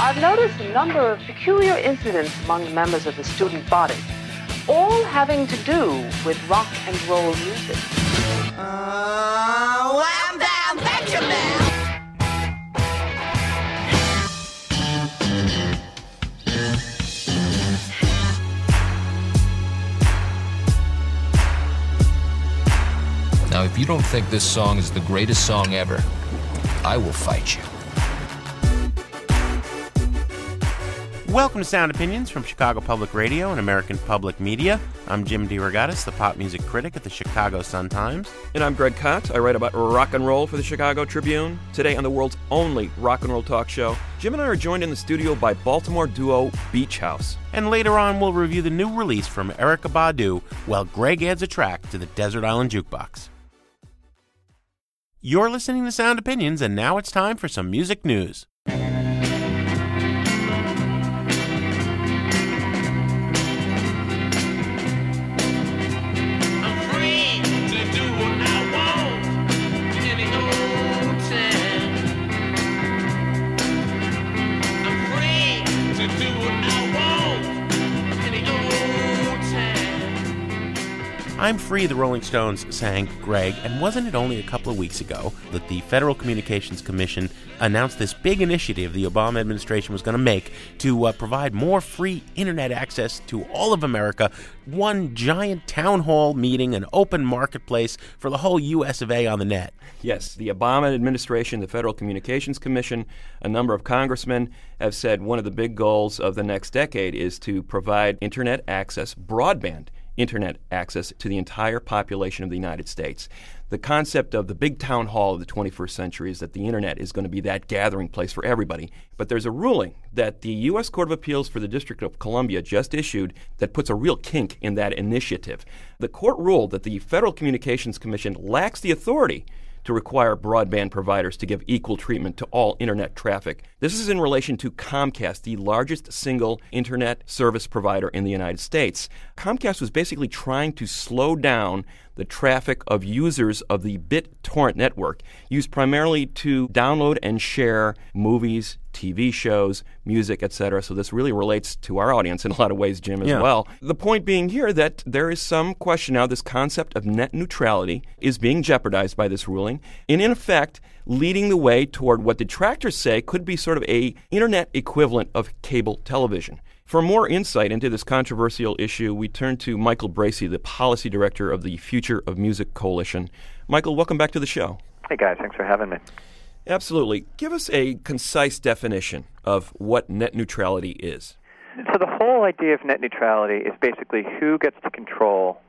I've noticed a number of peculiar incidents among the members of the student body, all having to do with rock and roll music. Uh, wham bam, Benjamin! Now, if you don't think this song is the greatest song ever, I will fight you. Welcome to Sound Opinions from Chicago Public Radio and American Public Media. I'm Jim DeRogatis, the pop music critic at the Chicago Sun-Times. And I'm Greg Kot. I write about rock and roll for the Chicago Tribune. Today on the world's only rock and roll talk show, Jim and I are joined in the studio by Baltimore duo Beach House. And later on, we'll review the new release from Erykah Badu while Greg adds a track to the Desert Island Jukebox. You're listening to Sound Opinions, and now it's time for some music news. I'm Free, the Rolling Stones sang Greg, and wasn't it only a couple of weeks ago that the Federal Communications Commission announced this big initiative the Obama administration was going to make to uh, provide more free internet access to all of America? One giant town hall meeting, an open marketplace for the whole US of A on the net. Yes, the Obama administration, the Federal Communications Commission, a number of congressmen have said one of the big goals of the next decade is to provide internet access, broadband internet access to the entire population of the United States. The concept of the big town hall of the 21st century is that the internet is going to be that gathering place for everybody. But there's a ruling that the U.S. Court of Appeals for the District of Columbia just issued that puts a real kink in that initiative. The court ruled that the Federal Communications Commission lacks the authority to require broadband providers to give equal treatment to all internet traffic. This is in relation to Comcast, the largest single internet service provider in the United States. Comcast was basically trying to slow down the traffic of users of the BitTorrent network, used primarily to download and share movies, TV shows, music, etc. So this really relates to our audience in a lot of ways, Jim, as Yeah. well. The point being here that there is some question now. This concept of net neutrality is being jeopardized by this ruling, and in effect, leading the way toward what detractors say could be sort of a internet equivalent of cable television. For more insight into this controversial issue, we turn to Michael Bracy, the policy director of the Future of Music Coalition. Michael, welcome back to the show. Hey guys, thanks for having me. Absolutely. Give us a concise definition of what net neutrality is. So the whole idea of net neutrality is basically who gets to control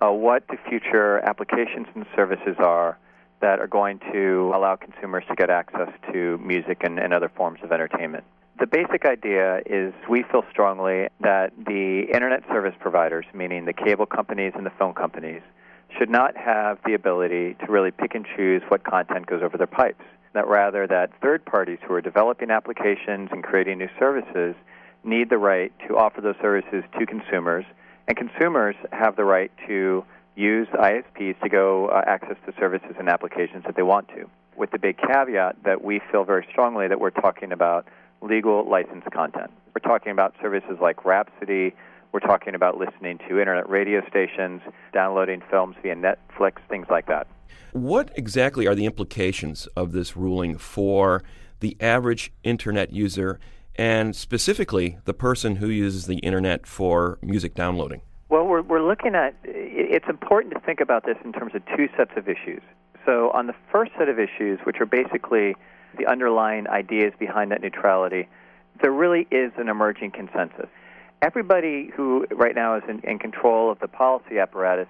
uh, what the future applications and services are that are going to allow consumers to get access to music and, and other forms of entertainment. The basic idea is we feel strongly that the internet service providers, meaning the cable companies and the phone companies, should not have the ability to really pick and choose what content goes over their pipes. That rather that third parties who are developing applications and creating new services need the right to offer those services to consumers, and consumers have the right to use ISPs to go uh, access the services and applications that they want to. With the big caveat that we feel very strongly that we're talking about legal licensed content. We're talking about services like Rhapsody. We're talking about listening to internet radio stations, downloading films via Netflix, things like that. What exactly are the implications of this ruling for the average internet user and specifically the person who uses the internet for music downloading? Well, we're, we're looking at it's important to think about this in terms of two sets of issues. So, on the first set of issues, which are basically the underlying ideas behind net neutrality, there really is an emerging consensus. Everybody who right now is in, in control of the policy apparatus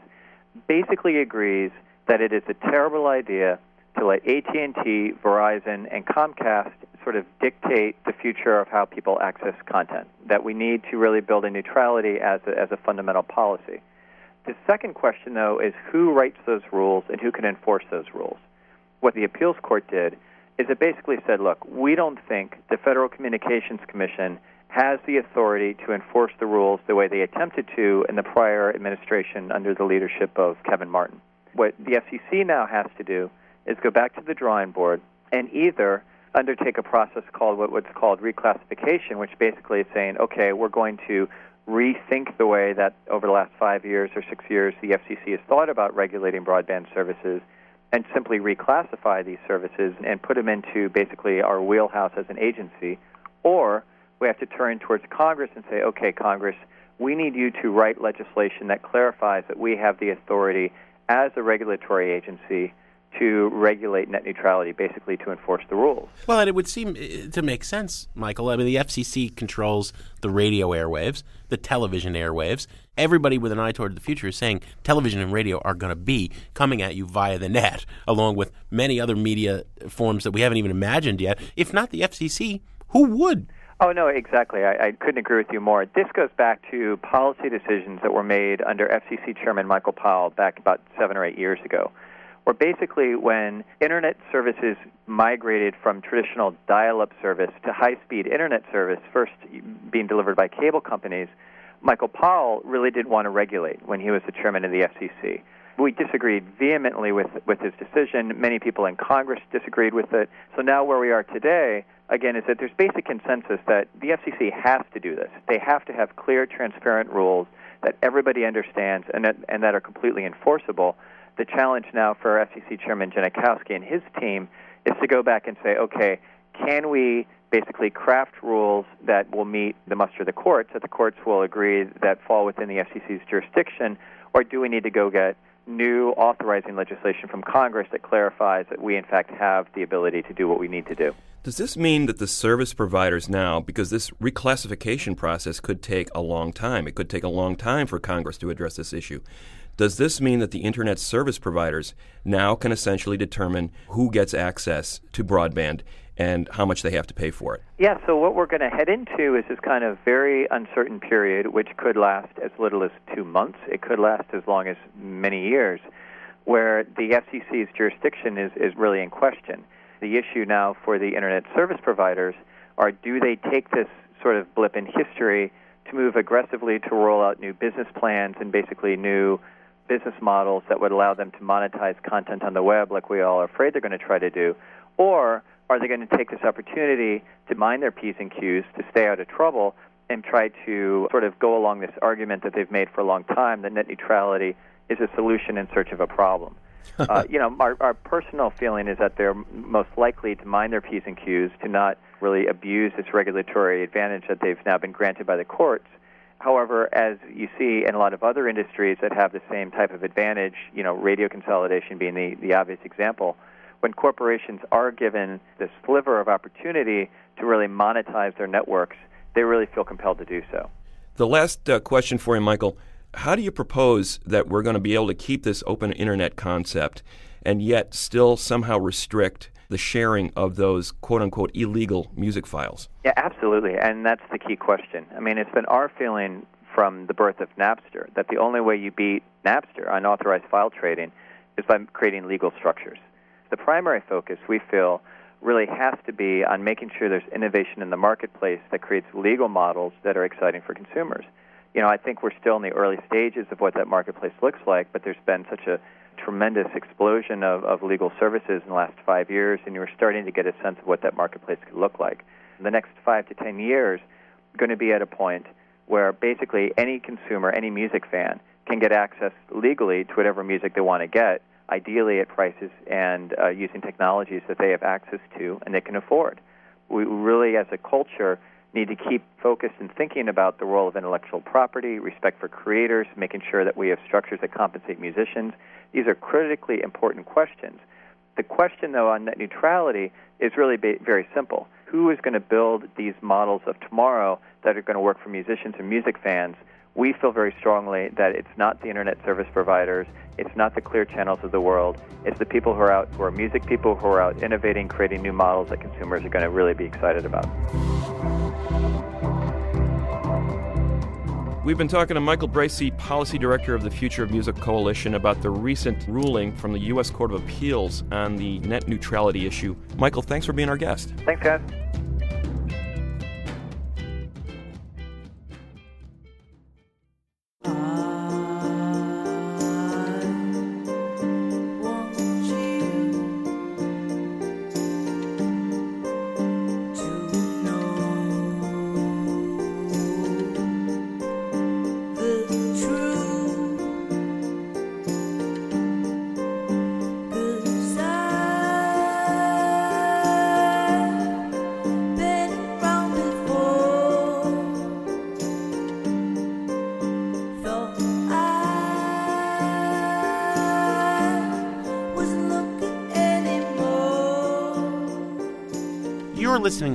basically agrees that it is a terrible idea to let AT&T, Verizon, and Comcast sort of dictate the future of how people access content. That we need to really build in neutrality as a, as a fundamental policy. The second question, though, is who writes those rules and who can enforce those rules. What the appeals court did is it basically said, look, we don't think the Federal Communications Commission has the authority to enforce the rules the way they attempted to in the prior administration under the leadership of Kevin Martin. What the FCC now has to do is go back to the drawing board and either undertake a process called what, what's called reclassification, which basically is saying, okay, we're going to rethink the way that over the last five years or six years the FCC has thought about regulating broadband services and simply reclassify these services and put them into basically our wheelhouse as an agency. Or we have to turn towards Congress and say, okay, Congress, we need you to write legislation that clarifies that we have the authority as a regulatory agency to regulate net neutrality, basically to enforce the rules. Well, and it would seem uh, to make sense, Michael. I mean, the FCC controls the radio airwaves, the television airwaves. Everybody with an eye toward the future is saying television and radio are going to be coming at you via the net, along with many other media forms that we haven't even imagined yet. If not the FCC, who would? Oh, no, exactly. I, I couldn't agree with you more. This goes back to policy decisions that were made under FCC Chairman Michael Powell back about seven or eight years ago, where basically when Internet services migrated from traditional dial up service to high speed Internet service, first being delivered by cable companies, Michael Powell really didn't want to regulate when he was the chairman of the FCC. We disagreed vehemently with, with his decision. Many people in Congress disagreed with it. So now, where we are today, again, is that there's basic consensus that the FCC has to do this. They have to have clear, transparent rules that everybody understands and that, and that are completely enforceable. The challenge now for FCC Chairman Genachowski and his team is to go back and say, okay, can we basically craft rules that will meet the muster of the courts, that the courts will agree that fall within the FCC's jurisdiction, or do we need to go get new authorizing legislation from Congress that clarifies that we, in fact, have the ability to do what we need to do. Does this mean that the service providers now, because this reclassification process could take a long time, it could take a long time for Congress to address this issue, does this mean that the internet service providers now can essentially determine who gets access to broadband and how much they have to pay for it? Yeah, so what we're going to head into is this kind of very uncertain period, which could last as little as two months. It could last as long as many years, where the FCC's jurisdiction is, is really in question. The issue now for the internet service providers are do they take this sort of blip in history to move aggressively to roll out new business plans and basically new business models that would allow them to monetize content on the web like we all are afraid they're going to try to do? Or are they going to take this opportunity to mind their P's and Q's, to stay out of trouble, and try to sort of go along this argument that they've made for a long time that net neutrality is a solution in search of a problem? uh, you know, our, our personal feeling is that they're most likely to mind their P's and Q's, to not really abuse this regulatory advantage that they've now been granted by the courts. However, as you see in a lot of other industries that have the same type of advantage, you know, radio consolidation being the, the obvious example, when corporations are given this sliver of opportunity to really monetize their networks, they really feel compelled to do so. The last uh, question for you, Michael. How do you propose that we're going to be able to keep this open internet concept and yet still somehow restrict the sharing of those quote unquote illegal music files? Yeah, absolutely. And that's the key question. I mean, it's been our feeling from the birth of Napster that the only way you beat Napster, unauthorized file trading, is by creating legal structures the primary focus, we feel, really has to be on making sure there's innovation in the marketplace that creates legal models that are exciting for consumers. You know, I think we're still in the early stages of what that marketplace looks like, but there's been such a tremendous explosion of, of legal services in the last five years, and you're starting to get a sense of what that marketplace could look like. In the next five to ten years, going to be at a point where basically any consumer, any music fan, can get access legally to whatever music they want to get ideally at prices and uh, using technologies that they have access to and they can afford. We really, as a culture, need to keep focused and thinking about the role of intellectual property, respect for creators, making sure that we have structures that compensate musicians. These are critically important questions. The question, though, on net neutrality is really very simple. Who is going to build these models of tomorrow that are going to work for musicians and music fans we feel very strongly that it's not the internet service providers, it's not the clear channels of the world, it's the people who are out, who are music people, who are out innovating, creating new models that consumers are going to really be excited about. We've been talking to Michael Bracy, Policy Director of the Future of Music Coalition, about the recent ruling from the U.S. Court of Appeals on the net neutrality issue. Michael, thanks for being our guest. Thanks, guys.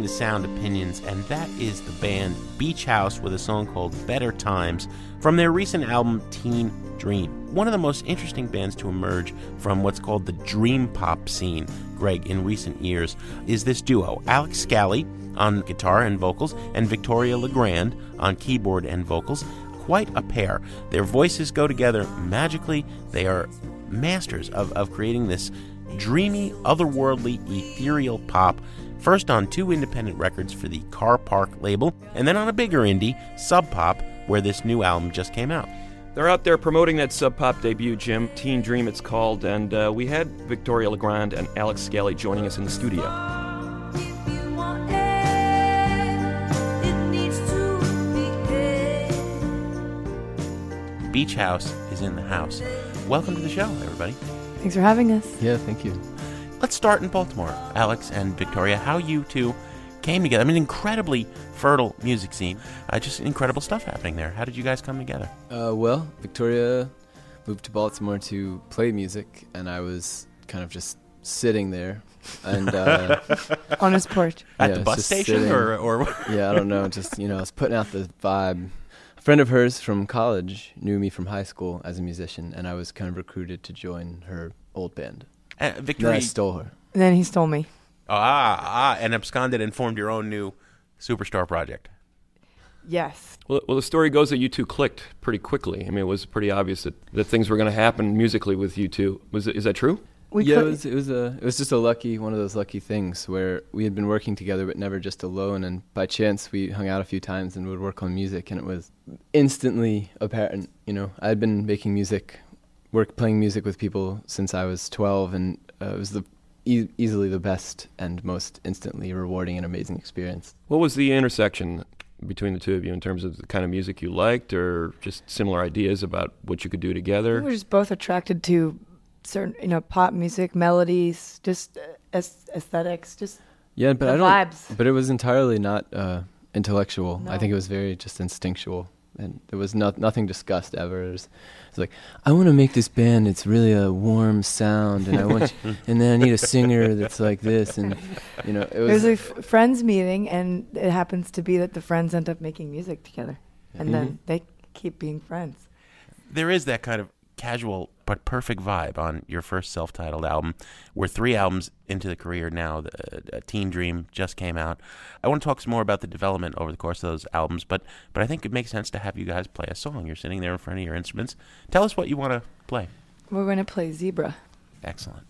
To Sound Opinions, and that is the band Beach House with a song called Better Times from their recent album Teen Dream. One of the most interesting bands to emerge from what's called the dream pop scene, Greg, in recent years, is this duo Alex Scally on guitar and vocals, and Victoria Legrand on keyboard and vocals. Quite a pair. Their voices go together magically. They are masters of, of creating this dreamy, otherworldly, ethereal pop. First on two independent records for the Car Park label, and then on a bigger indie, Sub Pop, where this new album just came out. They're out there promoting that Sub Pop debut, Jim. Teen Dream, it's called. And uh, we had Victoria Legrand and Alex Scally joining us in the studio. Beach House is in the house. Welcome to the show, everybody. Thanks for having us. Yeah, thank you. Let's start in Baltimore. Alex and Victoria, how you two came together. I mean, incredibly fertile music scene. Uh, just incredible stuff happening there. How did you guys come together? Uh, well, Victoria moved to Baltimore to play music, and I was kind of just sitting there. And uh, On his porch. At Yeah, the bus station, sitting- or or yeah, I don't know, just you know, I was putting out the vibe. A friend of hers from college knew me from high school as a musician, and I was kind of recruited to join her old band. Uh, Then I stole her. And then he stole me. ah, ah, and absconded and formed your own new superstar project. Yes. Well, well, the story goes that you two clicked pretty quickly. I mean, it was pretty obvious that, that things were going to happen musically with you two. Was it, is that true? We yeah, it was it was a it was just a lucky one of those lucky things where we had been working together but never just alone and by chance we hung out a few times and would work on music and it was instantly apparent you know I had been making music work playing music with people since I was 12 and uh, it was the e- easily the best and most instantly rewarding and amazing experience What was the intersection between the two of you in terms of the kind of music you liked or just similar ideas about what you could do together? we together? were just both attracted to certain, you know, pop music, melodies, just uh, aesthetics, just yeah but The I don't vibes. but it was entirely not uh, intellectual I think it was very just instinctual and there was not nothing discussed ever. It was, it was like I want to make this band. It's really a warm sound and I want and then I need a singer that's like this and you know it It was was a f- friends meeting, and it happens to be that the friends end up making music together, and then mm-hmm. they keep being friends. There is that kind of casual but perfect vibe on your first self-titled album. We're three albums into the career now. The, uh, Teen Dream just came out. I want to talk some more about the development over the course of those albums, but but I think it makes sense to have you guys play a song. You're sitting there in front of your instruments. Tell us what you want to play. We're going to play Zebra. Excellent.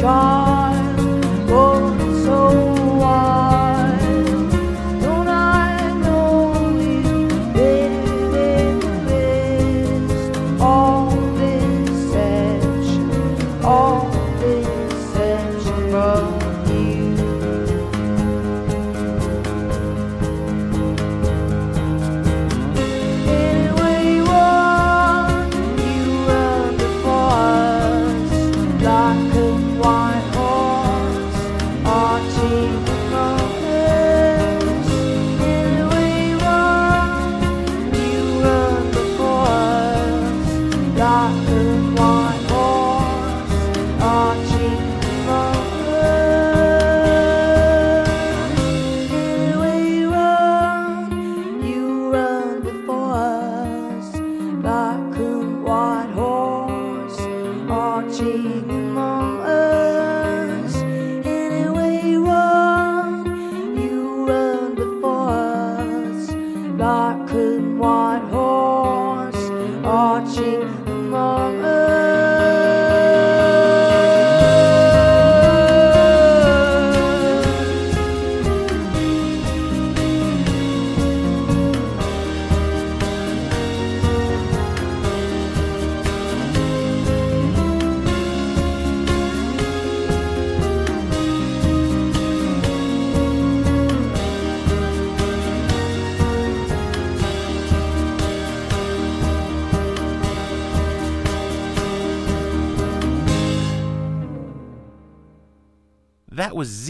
charge.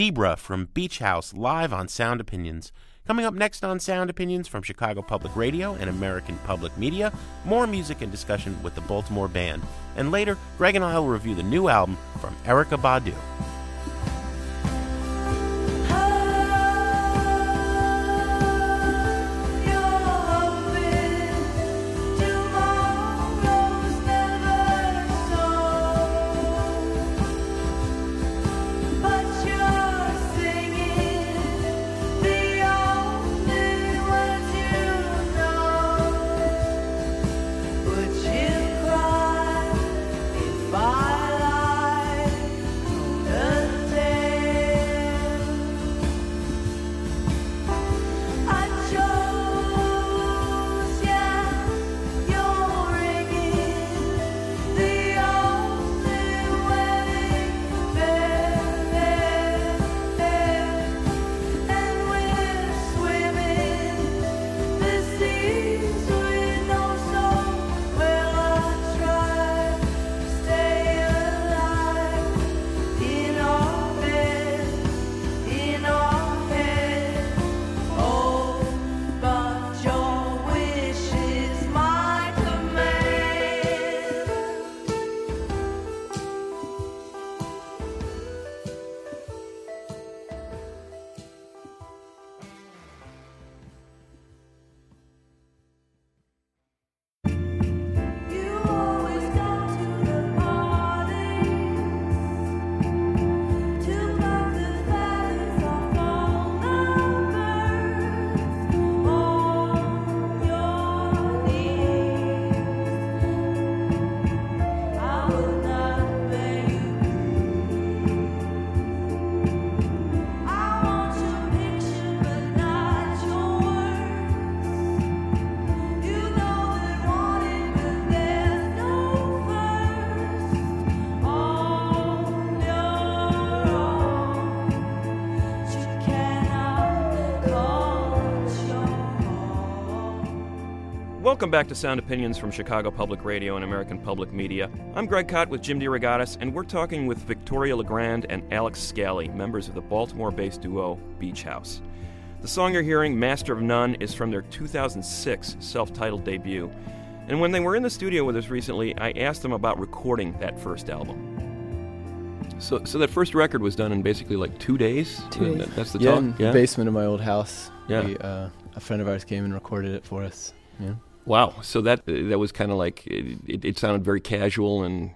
Zebra from Beach House live on Sound Opinions. Coming up next on Sound Opinions from Chicago Public Radio and American Public Media, more music and discussion with the Baltimore Band. And later, Greg and I will review the new album from Erykah Badu. Welcome back to Sound Opinions from Chicago Public Radio and American Public Media. I'm Greg Kot with Jim DeRogatis, and we're talking with Victoria LeGrand and Alex Scally, members of the Baltimore based duo Beach House. The song you're hearing, Master of None, is from their 2006 self titled debut. And when they were in the studio with us recently, I asked them about recording that first album. So, so that first record was done in basically like two days. Two That- days. That's the yeah, talk. in the basement of my old house. Yeah. We, uh, a friend of ours came and recorded it for us. Yeah. Wow. So that that was kind of like it, it, it sounded very casual and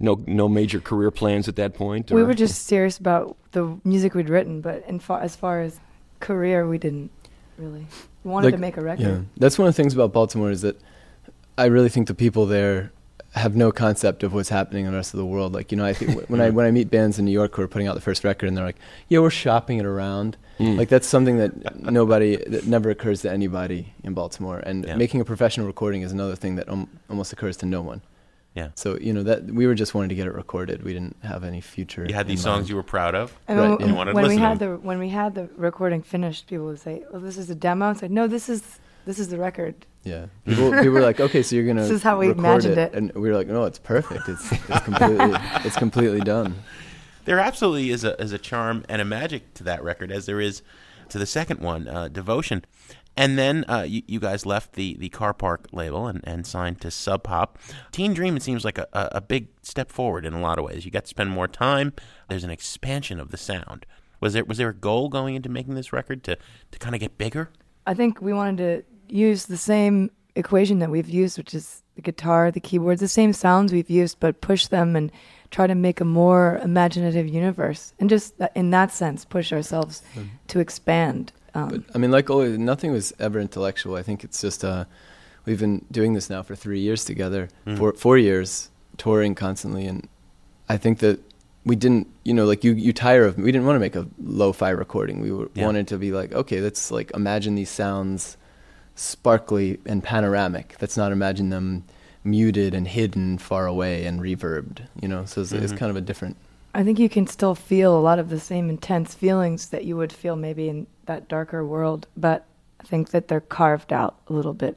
no no major career plans at that point. We were just serious about the music we'd written, but in far, as far as career, we didn't really. We wanted Like, to make a record. Yeah, that's one of the things about Baltimore is that I really think the people there have no concept of what's happening in the rest of the world. Like you know, I think when I when I meet bands in New York who are putting out the first record and they're like, "Yeah, we're shopping it around." Mm. Like that's something that nobody that never occurs to anybody in Baltimore. And Yeah. making a professional recording is another thing that um, almost occurs to no one. Yeah. So you know that we were just wanting to get it recorded. We didn't have any future. You had these songs mind. you were proud of. And Right, when, yeah. You wanted to when we listen to had them. the when we had the recording finished, people would say, "Well, this is a demo." I said, "No, this is this is the record." Yeah, people, people were like, "Okay, so you're gonna." This is how we record imagined it. and we were like, "No, it's perfect. It's it's completely it's completely done." There absolutely is a is a charm and a magic to that record, as there is to the second one, uh, Devotion. And then uh, you, you guys left the, the Car Park label and, and signed to Sub Pop. Teen Dream, it seems like a, a, big step forward in a lot of ways. You got to spend more time. There's an expansion of the sound. Was there was there a goal going into making this record to, to kind of get bigger? I think we wanted to use the same equation that we've used, which is the guitar, the keyboards, the same sounds we've used, but push them and try to make a more imaginative universe, and just that, in that sense, push ourselves to expand. Um, But I mean, like always, nothing was ever intellectual. I think it's just uh, we've been doing this now for three years together, Mhm. four four years, touring constantly, and I think that we didn't, you know, like you you tire of. We didn't want to make a lo-fi recording. We were, Yeah. wanted to be like, okay, let's like imagine these sounds sparkly and panoramic. Let's not imagine them muted and hidden far away and reverbed. You know, so it's, it's Mhm. kind of a different. I think you can still feel a lot of the same intense feelings that you would feel maybe in that darker world, but I think that they're carved out a little bit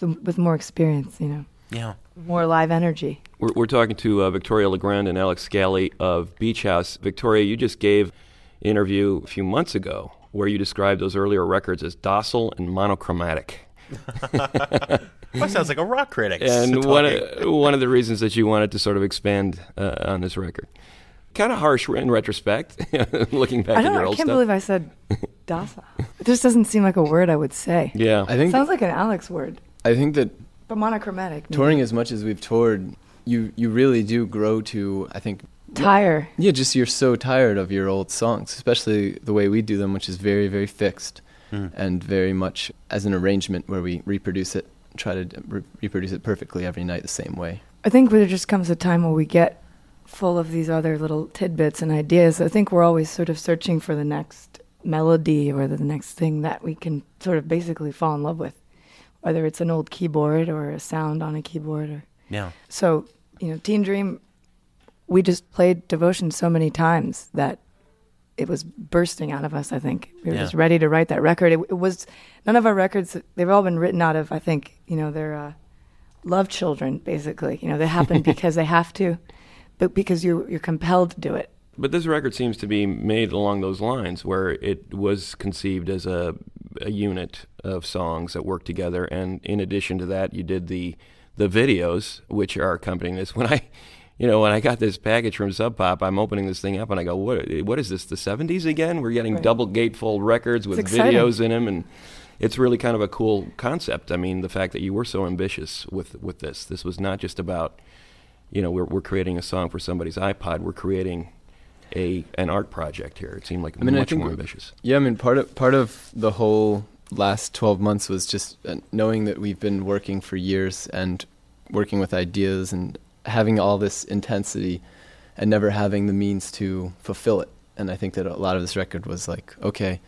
with, with more experience, you know, Yeah. more live energy. We're, we're talking to uh, Victoria LeGrand and Alex Scally of Beach House. Victoria, you just gave interview a few months ago where you described those earlier records as docile and monochromatic. That sounds like a rock critic. and one of, one of the reasons that you wanted to sort of expand uh, on this record. Kind of harsh in retrospect, looking back I at don't. your I can't stuff. believe I said docile. It just doesn't seem like a word I would say. yeah, I think Sounds like an Alex word, I think that but monochromatic. maybe. touring as much as we've toured, you you really do grow to I think tire. yeah, just you're so tired of your old songs, especially the way we do them, which is very very fixed Hmm. and very much as an arrangement where we reproduce it, try to re- reproduce it perfectly every night the same way. I think there just comes a time where we get full of these other little tidbits and ideas. I think we're always sort of searching for the next melody or the next thing that we can sort of basically fall in love with, whether it's an old keyboard or a sound on a keyboard. Or Yeah. so, you know, Teen Dream. We just played Devotion so many times that it was bursting out of us. I think we were Yeah. just ready to write that record. It, it was none of our records. They've all been written out of. I think you know they're. Uh, love children basically you know they happen because they have to but because you're you're compelled to do it But this record seems to be made along those lines, where it was conceived as a, a unit of songs that work together, and in addition to that, you did the the videos, which are accompanying this. When I, you know, when I got this package from Sub Pop, I'm opening this thing up and I go, "What? What is this? The '70s again? We're getting Right. double gatefold records with videos in them, and it's really kind of a cool concept. I mean, the fact that you were so ambitious with with this. This was not just about, you know, we're we're creating a song for somebody's iPod. We're creating a an art project here. It seemed like I mean, I much think more ambitious. Yeah, I mean, part of part of the whole last 12 months was just uh, knowing that we've been working for years and working with ideas and having all this intensity and never having the means to fulfill it. And I think that a lot of this record was like, okay,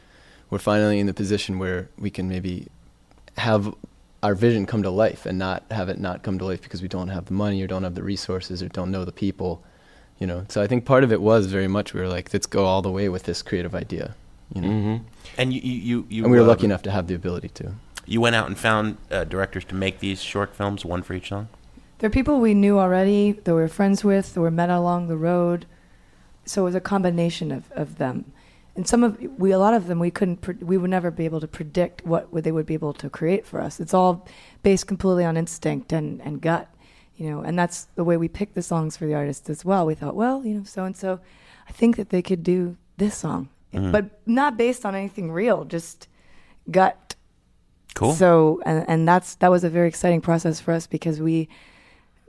we're finally in the position where we can maybe have our vision come to life and not have it not come to life because we don't have the money or don't have the resources or don't know the people you know so i think part of it was very much we were like let's go all the way with this creative idea you know Mm-hmm. And you, you, you, you and we were uh, lucky enough to have the ability to You went out and found uh, directors to make these short films, one for each song. They're people we knew already that we were friends with that were met along the road. So it was a combination of, of them. And some of we a lot of them we couldn't pre- we would never be able to predict what would they would be able to create for us. It's all based completely on instinct and, and gut you know and that's the way we picked the songs for the artists as well. We thought well you know so and so i think that they could do this song. Mm-hmm. But not based on anything real just gut. Cool. so and and that's that was a very exciting process for us because we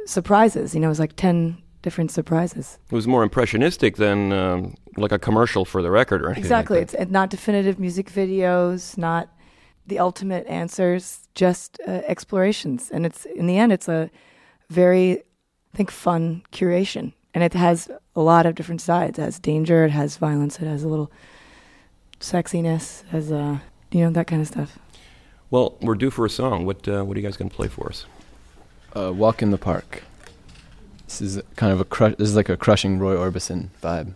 surprises you know it was like 10 different surprises It was more impressionistic than um, like a commercial for the record or anything. exactly Like it's not definitive music videos not the ultimate answers just uh, explorations and it's in the end it's a very i think fun curation and it has a lot of different sides it has danger it has violence it has a little sexiness It has uh you know that kind of stuff. Well, we're due for a song. What uh, What are you guys going to play for us? Uh, walk in the park. This is kind of a crush this is like a crushing roy orbison vibe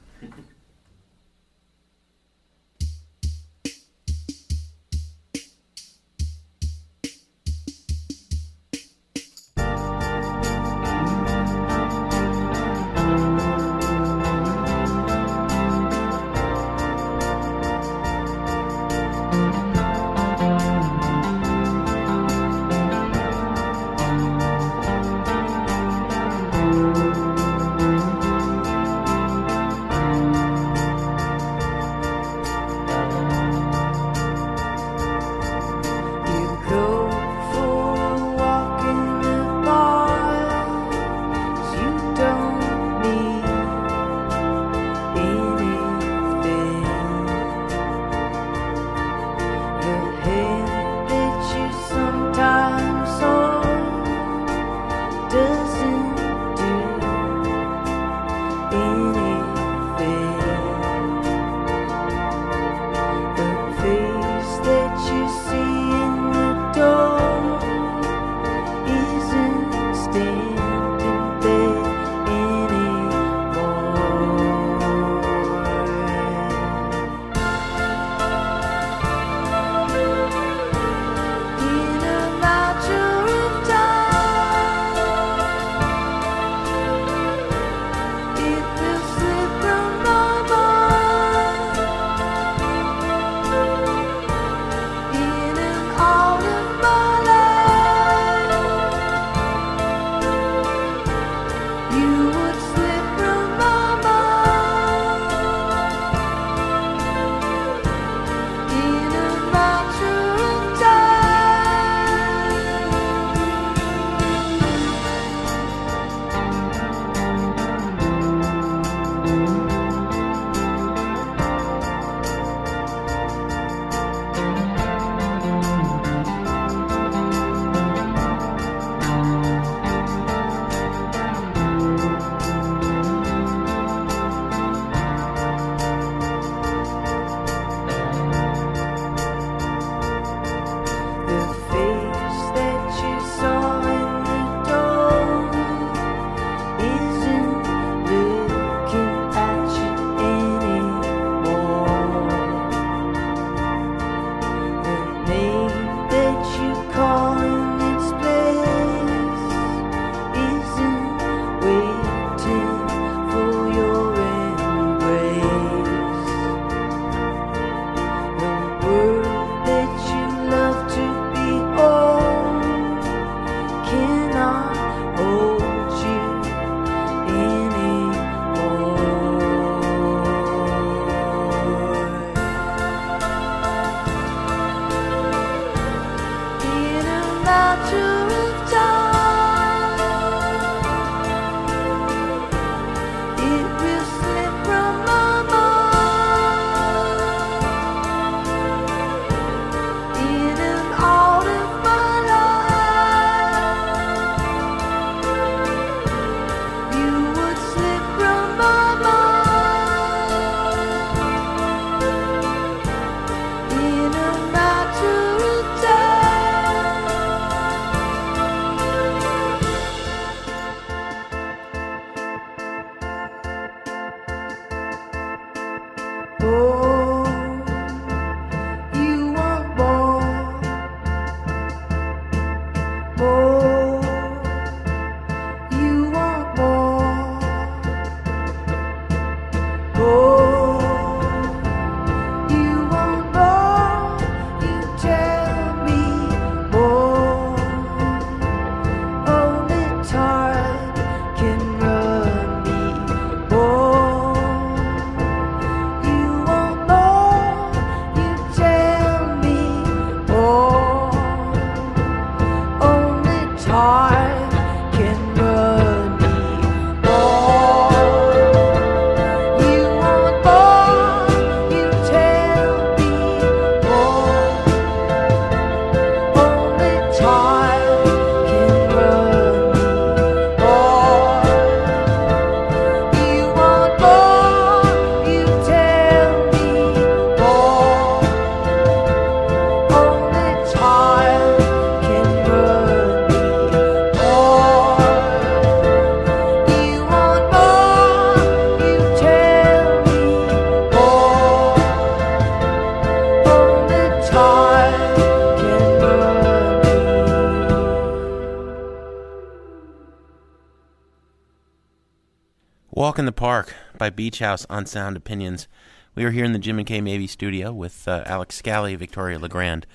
Walk in the Park by Beach House on Sound Opinions. We are here in the Jim and Kay Mabie studio with uh, Alex Scally, Victoria Legrand,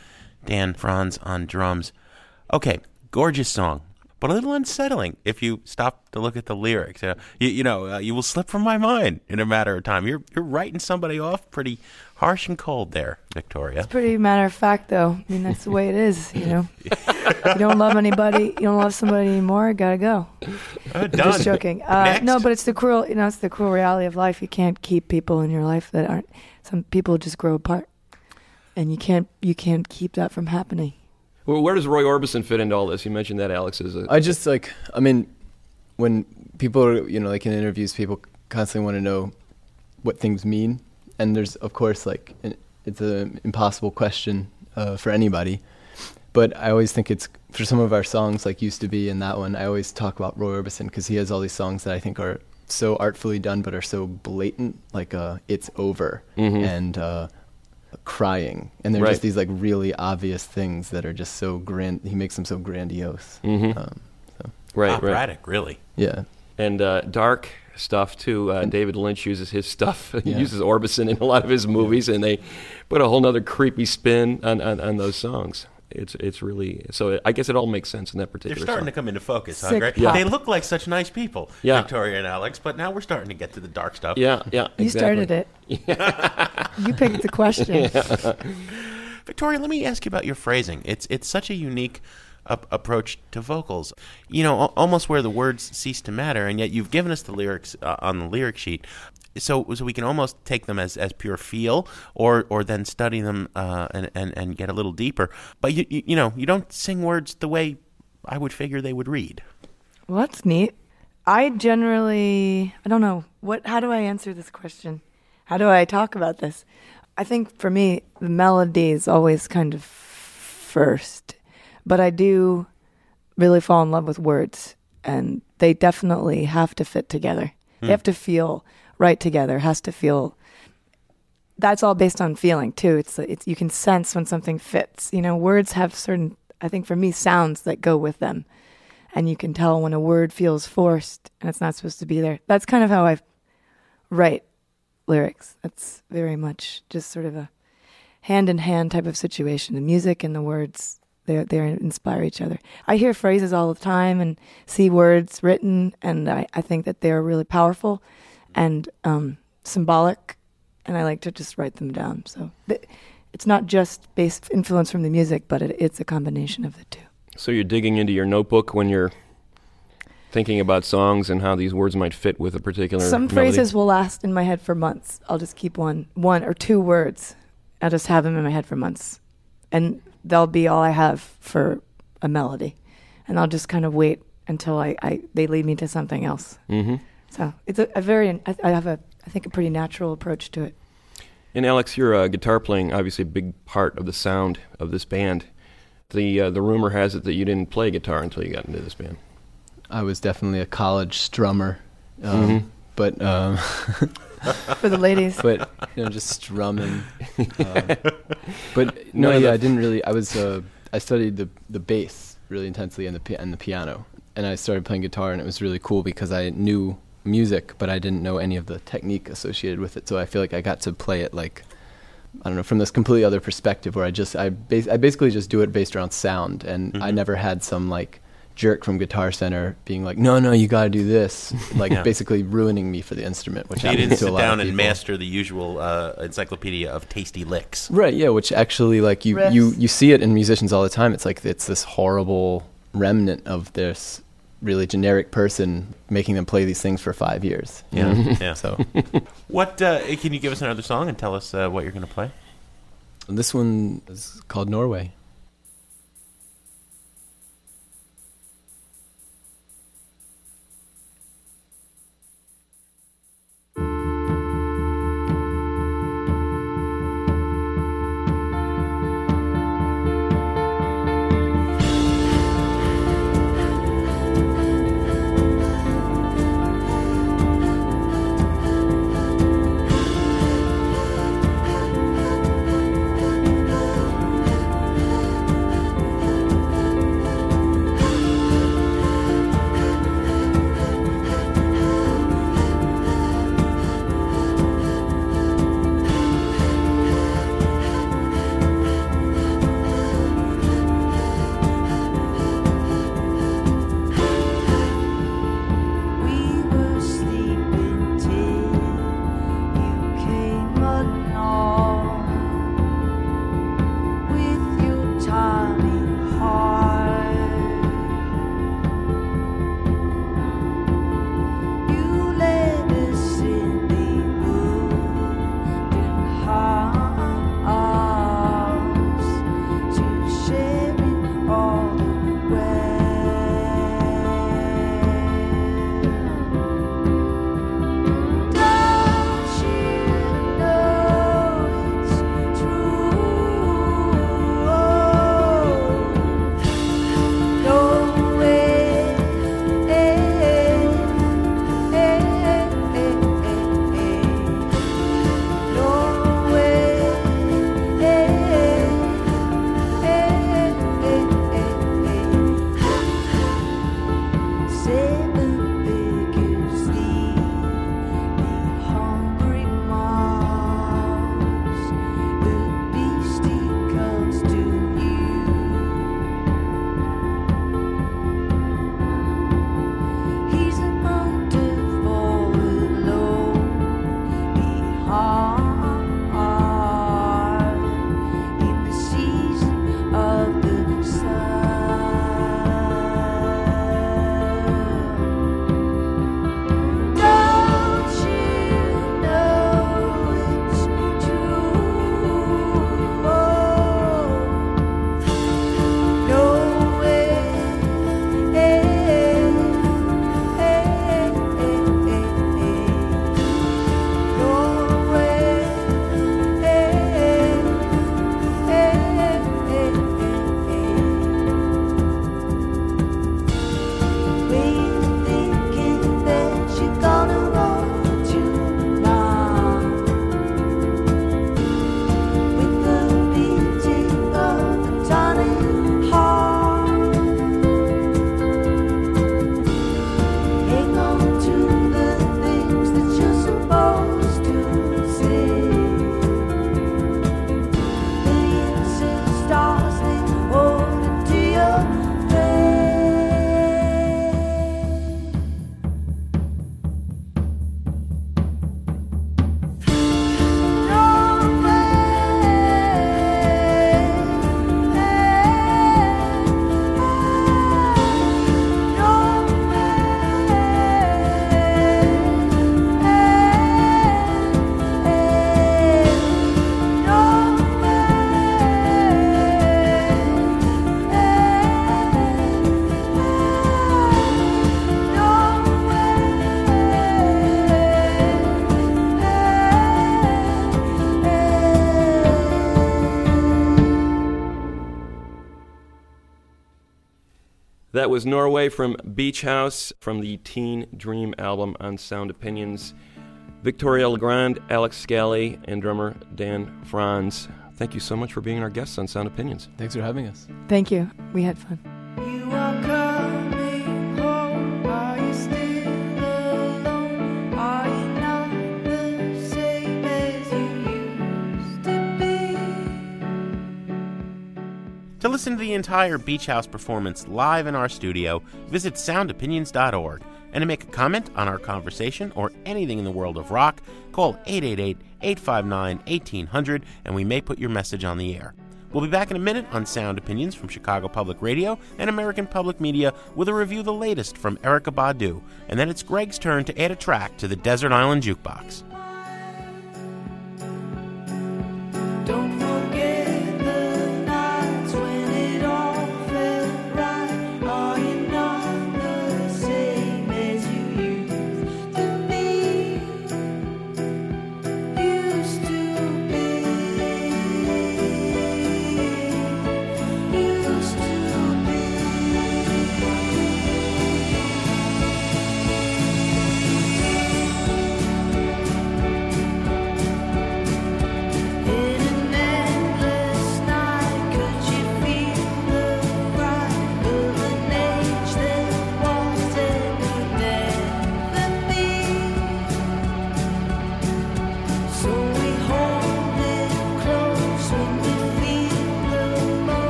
Dan Franz on drums. Okay, gorgeous song, but a little unsettling if you stop to look at the lyrics. Uh, you, you know, uh, you will slip from my mind in a matter of time. You're you're writing somebody off pretty harsh and cold there, Victoria. It's pretty matter of fact, though. I mean, that's the way it is. You know, you don't love anybody, you don't love somebody anymore. Gotta go. Uh, I'm Just joking. Uh, Next. no, but it's the cruel. You know, it's the cruel reality of life. You can't keep people in your life that aren't. Some people just grow apart, and you can't. You can't keep that from happening. Well, where does Roy Orbison fit into all this? You mentioned that, Alex. Is a, I just like, I mean, when people, are, you know, like in interviews, people constantly want to know what things mean, and there's, of course, like, an, it's an impossible question uh, for anybody. But I always think it's for some of our songs, like used to be in that one. I always talk about Roy Orbison because he has all these songs that I think are so artfully done, but are so blatant, like uh, "It's Over" Mhm. and uh, crying, and they're Right. just these like really obvious things that are just so grand. He makes them so grandiose. Mhm. Um, so right, right. Operatic, really. yeah. and uh, dark stuff too. Uh, David Lynch uses his stuff. he Yeah. uses Orbison in a lot of his movies, and they put a whole nother creepy spin on, on, on those songs. It's it's really so. I guess it all makes sense in that particular. They're starting song. to come into focus, huh, Greg? pop. They look like such nice people, Yeah. Victoria and Alex, but now we're starting to get to the dark stuff. Yeah, yeah. You started it. you picked the question. Victoria, let me ask you about your phrasing. It's it's such a unique ap- approach to vocals. You know, almost where the words cease to matter, and yet you've given us the lyrics uh, on the lyric sheet. So, so we can almost take them as, as pure feel, or or then study them uh, and, and and get a little deeper. But you, you you know you don't sing words the way I would figure they would read. Well, that's neat. I generally, I don't know what. How do I answer this question? How do I talk about this? I think for me, the melody is always kind of first, but I do really fall in love with words, and they definitely have to fit together. They hmm. have to feel right together. Has to feel. That's all based on feeling too. It's it's you can sense when something fits. You know, words have certain. I think for me, sounds that go with them and you can tell when a word feels forced and it's not supposed to be there. That's kind of how I write lyrics. That's very much just sort of a hand in hand type of situation. The music and the words they they inspire each other. I hear phrases all the time and see words written, and I, I think that they're really powerful and um, symbolic, and I like to just write them down. So it's not just based influence from the music, but it, it's a combination of the two. So you're digging into your notebook when you're thinking about songs and how these words might fit with a particular. Some melody? phrases will last in my head for months. I'll just keep one, one or two words. I'll just have them in my head for months, and they'll be all I have for a melody, and I'll just kind of wait until I, I they lead me to something else. Mhm. So it's a, a very I, I have a I think a pretty natural approach to it. And Alex, your uh, guitar playing obviously a big part of the sound of this band. The uh, the rumor has it that you didn't play guitar until you got into this band. I was definitely a college strummer. Um, Mhm. but um, For the ladies. but you know, just strumming. Um, but no, yeah, I didn't really. I was uh, I studied the the bass really intensely and the and the piano, and I started playing guitar, and it was really cool because I knew music, but I didn't know any of the technique associated with it. So I feel like I got to play it like I don't know from this completely other perspective, where I just I bas- I basically just do it based around sound, and I Mhm. never had some like jerk from Guitar Center being like, no, no, you got to do this, like Yeah. basically ruining me for the instrument, which So you didn't to a sit lot down and master the usual uh, encyclopedia of tasty licks. Right, yeah, which actually like you you you see it in musicians all the time. It's like it's this horrible remnant of this really generic person making them play these things for 5 years. Yeah, yeah. So What uh, can you give us another song and tell us uh, what you're going to play? this one is called Norway. Norway That was Norway from Beach House from the Teen Dream album on Sound Opinions. Victoria Legrand, Alex Scally, and drummer Dan Franz. Thank you so much for being our guests on Sound Opinions. Thanks for having us. Thank you. We had fun. Listen to the entire Beach House performance live in our studio, visit soundopinions.org. And to make a comment on our conversation or anything in the world of rock, call 888 859 1800 and we may put your message on the air. We'll be back in a minute on Sound Opinions from Chicago Public Radio and American Public Media with a review of the latest from Erykah Badu. And then it's Greg's turn to add a track to the Desert Island Jukebox.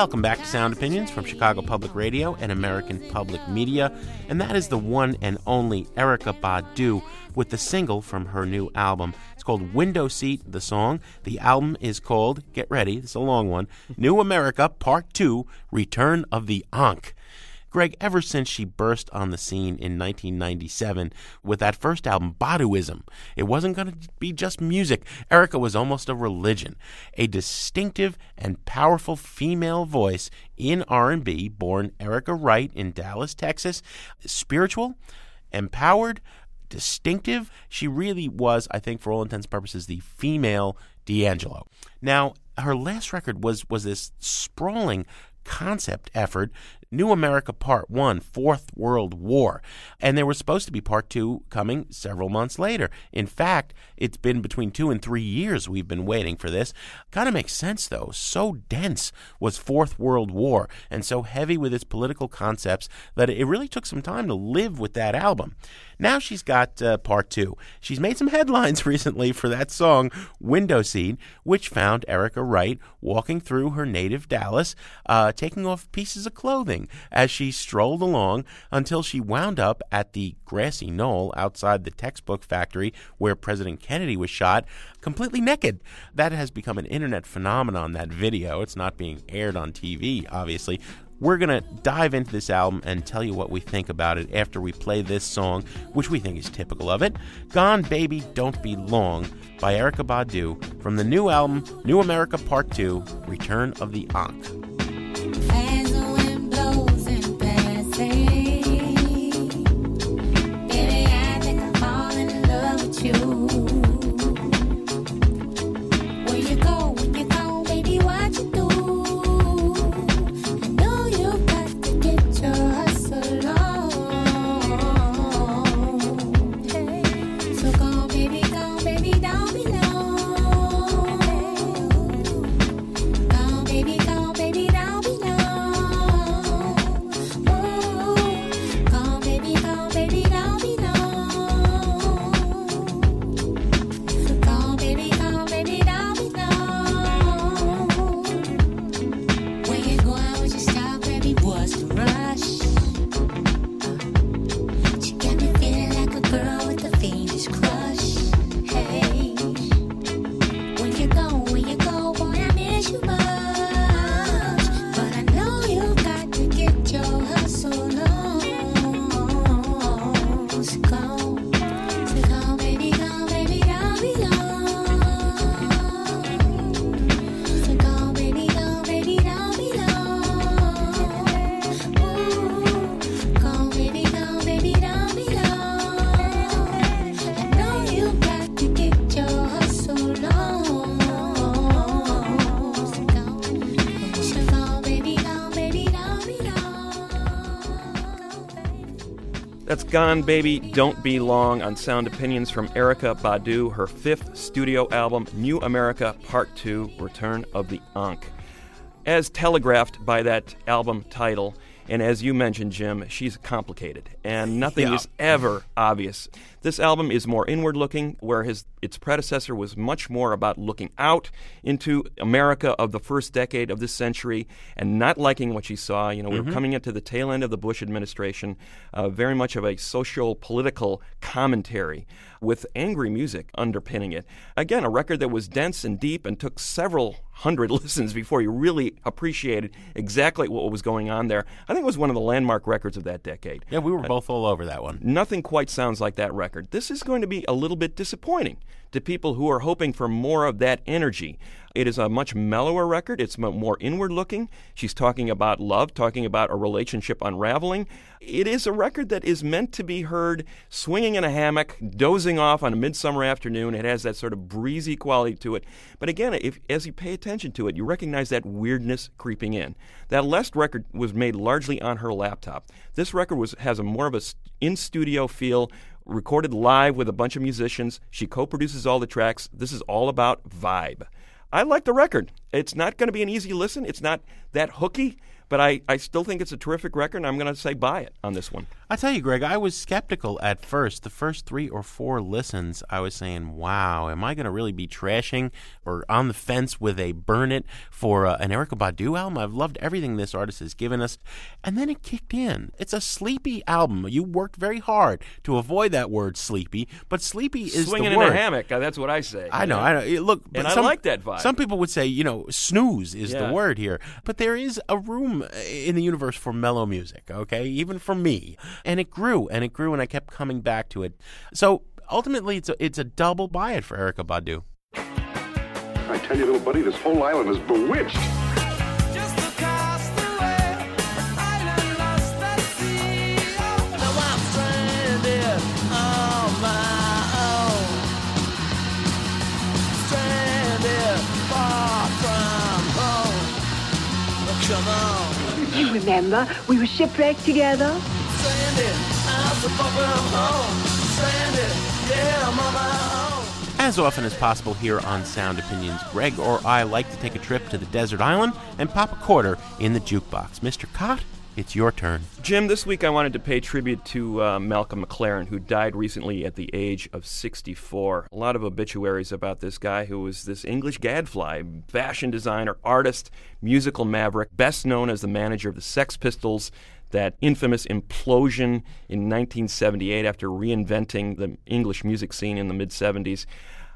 Welcome back to Sound Opinions from Chicago Public Radio and American Public Media. And that is the one and only Erykah Badu with the single from her new album. It's called Window Seat, the song. The album is called, get ready, it's a long one, New Amerykah Part 2 Return of the Ankh. Greg, ever since she burst on the scene in 1997 with that first album, Baduizm, it wasn't going to be just music. Erica was almost a religion, a distinctive and powerful female voice in R&B, born Erica Wright in Dallas, Texas, spiritual, empowered, distinctive. She really was, I think, for all intents and purposes, the female D'Angelo. Now, her last record was was this sprawling concept effort, New Amerykah Part 1, Fourth World War. And there was supposed to be Part 2 coming several months later. In fact, it's been between two and three years we've been waiting for this. Kind of makes sense, though. So dense was Fourth World War and so heavy with its political concepts that it really took some time to live with that album. Now she's got uh, part two. She's made some headlines recently for that song, Window Seat, which found Erica Wright walking through her native Dallas, uh, taking off pieces of clothing as she strolled along until she wound up at the grassy knoll outside the textbook factory where President Kennedy was shot, completely naked. That has become an internet phenomenon, that video. It's not being aired on TV, obviously. We're going to dive into this album and tell you what we think about it after we play this song, which we think is typical of it Gone Baby Don't Be Long by Erykah Badu from the new album New Amerykah Part 2 Return of the Ankh. Gone Baby Don't Be Long on Sound Opinions from Erykah Badu, her fifth studio album, New Amerykah Part 2 Return of the Ankh. As telegraphed by that album title, and as you mentioned, Jim, she's complicated, and nothing Yeah. is ever obvious. This album is more inward looking, where his, its predecessor was much more about looking out into America of the first decade of this century and not liking what she saw. You know, we were coming into the tail end of the Bush administration, uh, very much of a social political commentary with angry music underpinning it. Again, a record that was dense and deep and took several hundred listens before you really appreciated exactly what was going on there. I think it was one of the landmark records of that decade. Yeah, we were uh, both all over that one. Nothing quite sounds like that record. This is going to be a little bit disappointing to people who are hoping for more of that energy. It is a much mellower record. It's more inward looking. She's talking about love, talking about a relationship unraveling. It is a record that is meant to be heard swinging in a hammock, dozing off on a midsummer afternoon. It has that sort of breezy quality to it. But again, if, as you pay attention to it, you recognize that weirdness creeping in. That last record was made largely on her laptop. This record was has a more of a in studio feel recorded live with a bunch of musicians. She co produces all the tracks. This is all about vibe. I like the record. It's not going to be an easy listen, it's not that hooky, but I, I still think it's a terrific record, and I'm going to say buy it on this one. I tell you, Greg, I was skeptical at first. The first three or four listens, I was saying, wow, am I going to really be trashing or on the fence with a burn it for uh, an Erykah Badu album? I've loved everything this artist has given us. And then it kicked in. It's a sleepy album. You worked very hard to avoid that word sleepy, but sleepy is Swinging the in word. a hammock, uh, that's what I say. I you know, I know. Look, And but I some, like that vibe. Some people would say, you know, snooze is Yeah. the word here, but there is a room uh, in the universe for mellow music. Okay, even for me, and it grew and it grew, and I kept coming back to it. So ultimately, it's a, it's a double buy it for Erykah Badu. I tell you, little buddy, this whole island is bewitched. Remember, we were shipwrecked together. As often as possible here on Sound Opinions, Greg or I like to take a trip to the desert island and pop a quarter in the jukebox. Mr. Kot, it's your turn. Jim, this week I wanted to pay tribute to uh, Malcolm McLaren, who died recently at the age of 64. A lot of obituaries about this guy who was this English gadfly, fashion designer, artist, musical maverick, best known as the manager of the Sex Pistols. That infamous implosion in 1978 after reinventing the English music scene in the mid 70s.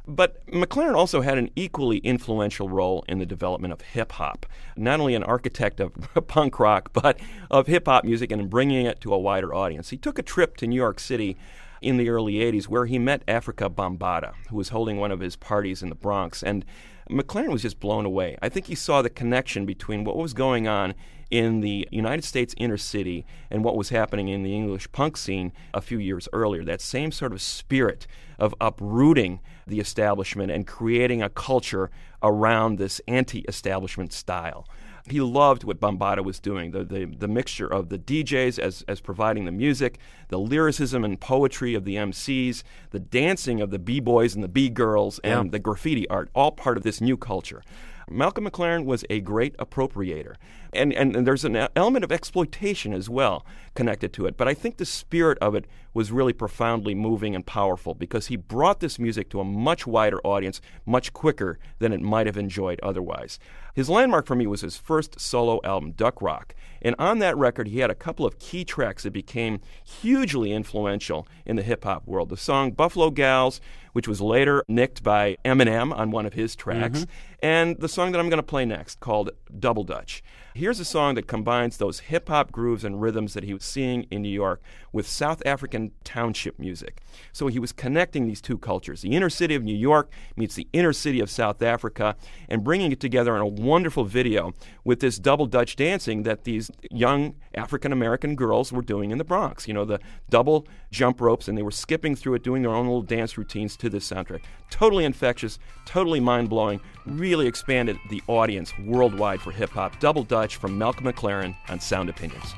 But McLaren also had an equally influential role in the development of hip hop. Not only an architect of punk rock, but of hip hop music and bringing it to a wider audience. He took a trip to New York City in the early 80s where he met Afrika Bambaataa, who was holding one of his parties in the Bronx. And McLaren was just blown away. I think he saw the connection between what was going on in the United States inner city and what was happening in the English punk scene a few years earlier. That same sort of spirit of uprooting the establishment and creating a culture around this anti establishment style. He loved what Bambaataa was doing, the, the, the mixture of the DJs as, as providing the music, the lyricism and poetry of the MCs, the dancing of the B-boys and the B-girls, and Yeah. the graffiti art, all part of this new culture. Malcolm McLaren was a great appropriator. And, and, and there's an element of exploitation as well connected to it. But I think the spirit of it was really profoundly moving and powerful because he brought this music to a much wider audience much quicker than it might have enjoyed otherwise. His landmark for me was his first solo album, Duck Rock. And on that record, he had a couple of key tracks that became hugely influential in the hip hop world. The song Buffalo Gals, which was later nicked by Eminem on one of his tracks, mm-hmm. and the song that I'm going to play next called Double Dutch. Here's a song that combines those hip hop grooves and rhythms that he was seeing in New York with South African township music. So he was connecting these two cultures. The inner city of New York meets the inner city of South Africa and bringing it together in a wonderful video with this double Dutch dancing that these young African American girls were doing in the Bronx. You know, the double jump ropes, and they were skipping through it, doing their own little dance routines to this soundtrack. Totally infectious, totally mind blowing, really expanded the audience worldwide for hip hop. Double Dutch from Malcolm McLaren on Sound Opinions.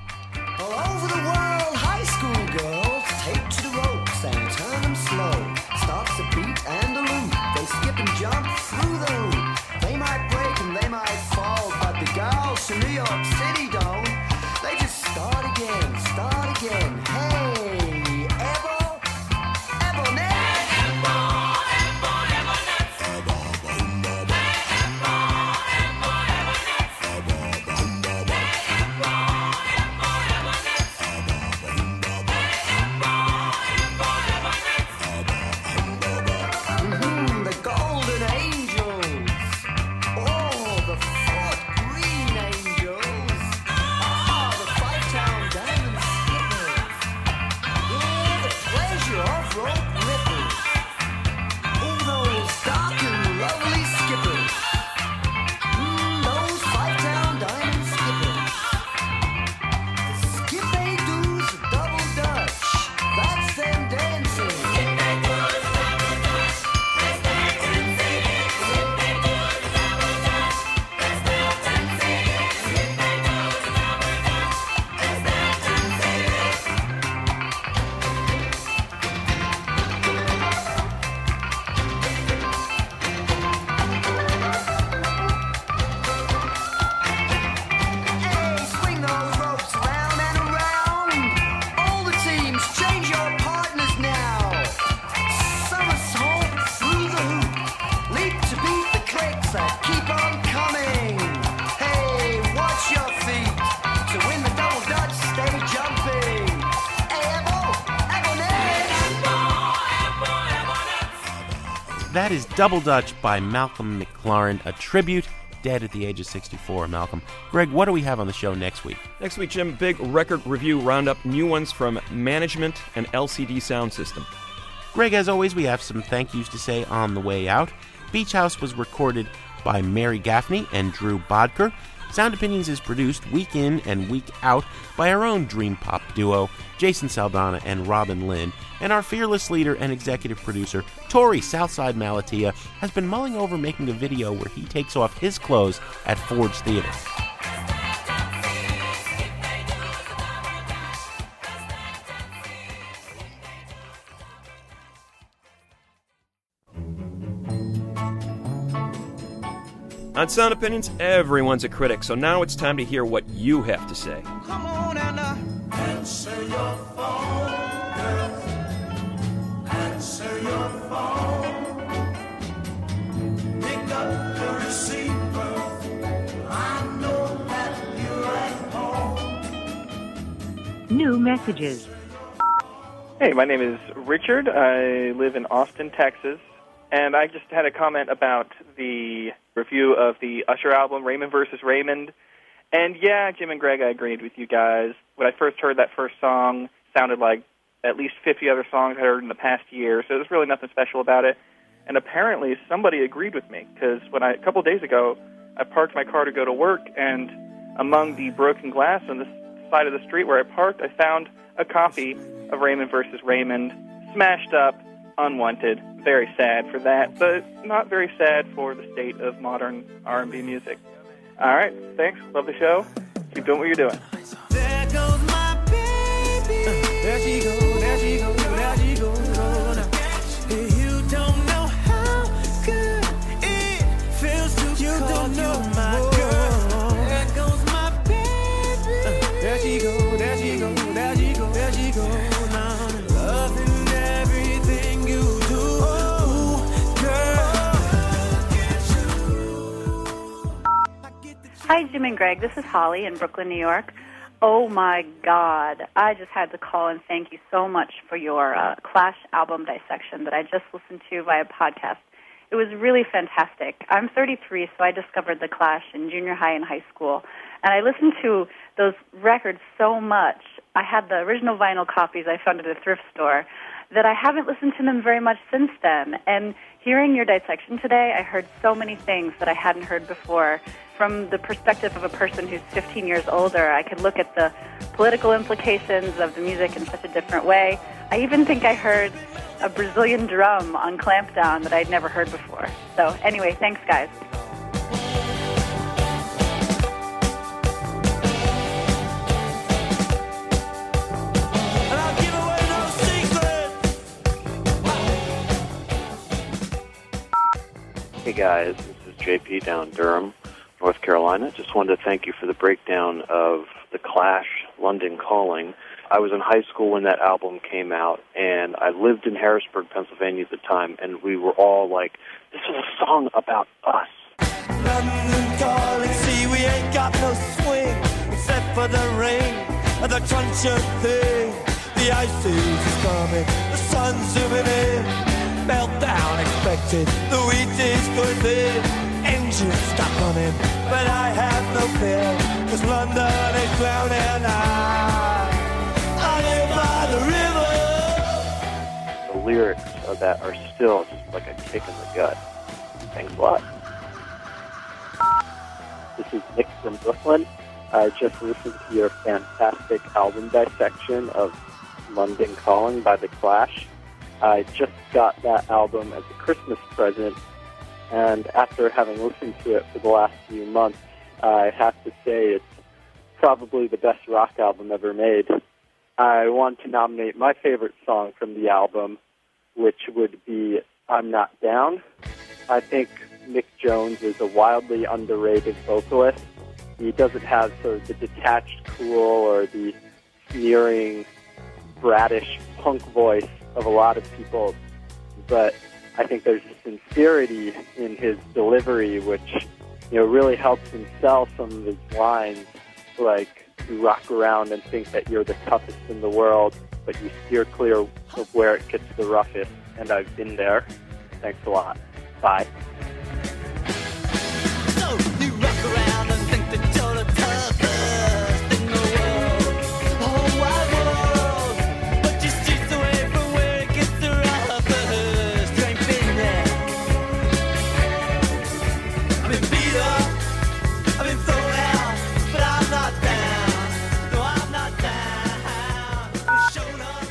That is Double Dutch by Malcolm McLaren, a tribute, dead at the age of 64. Malcolm. Greg, what do we have on the show next week? Next week, Jim, big record review roundup, new ones from Management and LCD Soundsystem. Greg, as always, we have some thank yous to say on the way out. Beach House was recorded by Mary Gaffney and Drew Bodker. Sound Opinions is produced week in and week out by our own dream pop duo, Jason Saldanha and Robin Linn, and our fearless leader and executive producer, Torey Southside Malatia, has been mulling over making a video where he takes off his clothes at Ford's Theater. On Sound Opinions, everyone's a critic, so now it's time to hear what you have to say. Answer your phone, girl. Answer your phone. Pick up the receiver. I know that you're at home. New messages. Hey, my name is Richard. I live in Austin, Texas. And I just had a comment about the review of the Usher album, Raymond versus Raymond. And yeah, Jim and Greg, I agreed with you guys. When I first heard that first song, sounded like at least 50 other songs I heard in the past year, so there's really nothing special about it. And apparently, somebody agreed with me because when I a couple days ago, I parked my car to go to work, and among the broken glass on the side of the street where I parked, I found a copy of Raymond versus Raymond, smashed up, unwanted. Very sad for that, but not very sad for the state of modern R&B music. All right, thanks. Love the show. Keep doing what you're doing. There goes my baby. There she go, there she go, there she go. You don't know how good it feels to you don't know my and Greg. This is Holly in Brooklyn, New York. Oh my God. I just had to call and thank you so much for your uh, Clash album dissection that I just listened to via podcast. It was really fantastic. I'm 33, so I discovered The Clash in junior high and high school. And I listened to those records so much. I had the original vinyl copies I found at a thrift store that I haven't listened to them very much since then. And hearing your dissection today, I heard so many things that I hadn't heard before. From the perspective of a person who's 15 years older, I could look at the political implications of the music in such a different way. I even think I heard a Brazilian drum on Clampdown that I'd never heard before. So, anyway, thanks, guys. Hey guys, this is JP down Durham, North Carolina. Just wanted to thank you for the breakdown of The Clash, London Calling. I was in high school when that album came out, and I lived in Harrisburg, Pennsylvania at the time, and we were all like, this is a song about us. London calling, see we ain't got no swing except for the rain and the crunch of thing. The ice is coming, the sun's zooming in, meltdown expected. Good but I have no fear, cause London is drowning. I, I live by the river. The lyrics of that are still just like a kick in the gut. Thanks a lot. This is Nick from Brooklyn. I just listened to your fantastic album dissection of London Calling by The Clash. I just got that album as a Christmas present, and after having listened to it for the last few months, I have to say it's probably the best rock album ever made. I want to nominate my favorite song from the album, which would be I'm Not Down. I think Mick Jones is a wildly underrated vocalist. He doesn't have sort of the detached cool or the sneering, bratish punk voice of a lot of people, but I think there's a sincerity in his delivery which, you know, really helps him sell some of his lines, like you rock around and think that you're the toughest in the world, but you steer clear of where it gets the roughest, and I've been there. Thanks a lot. Bye.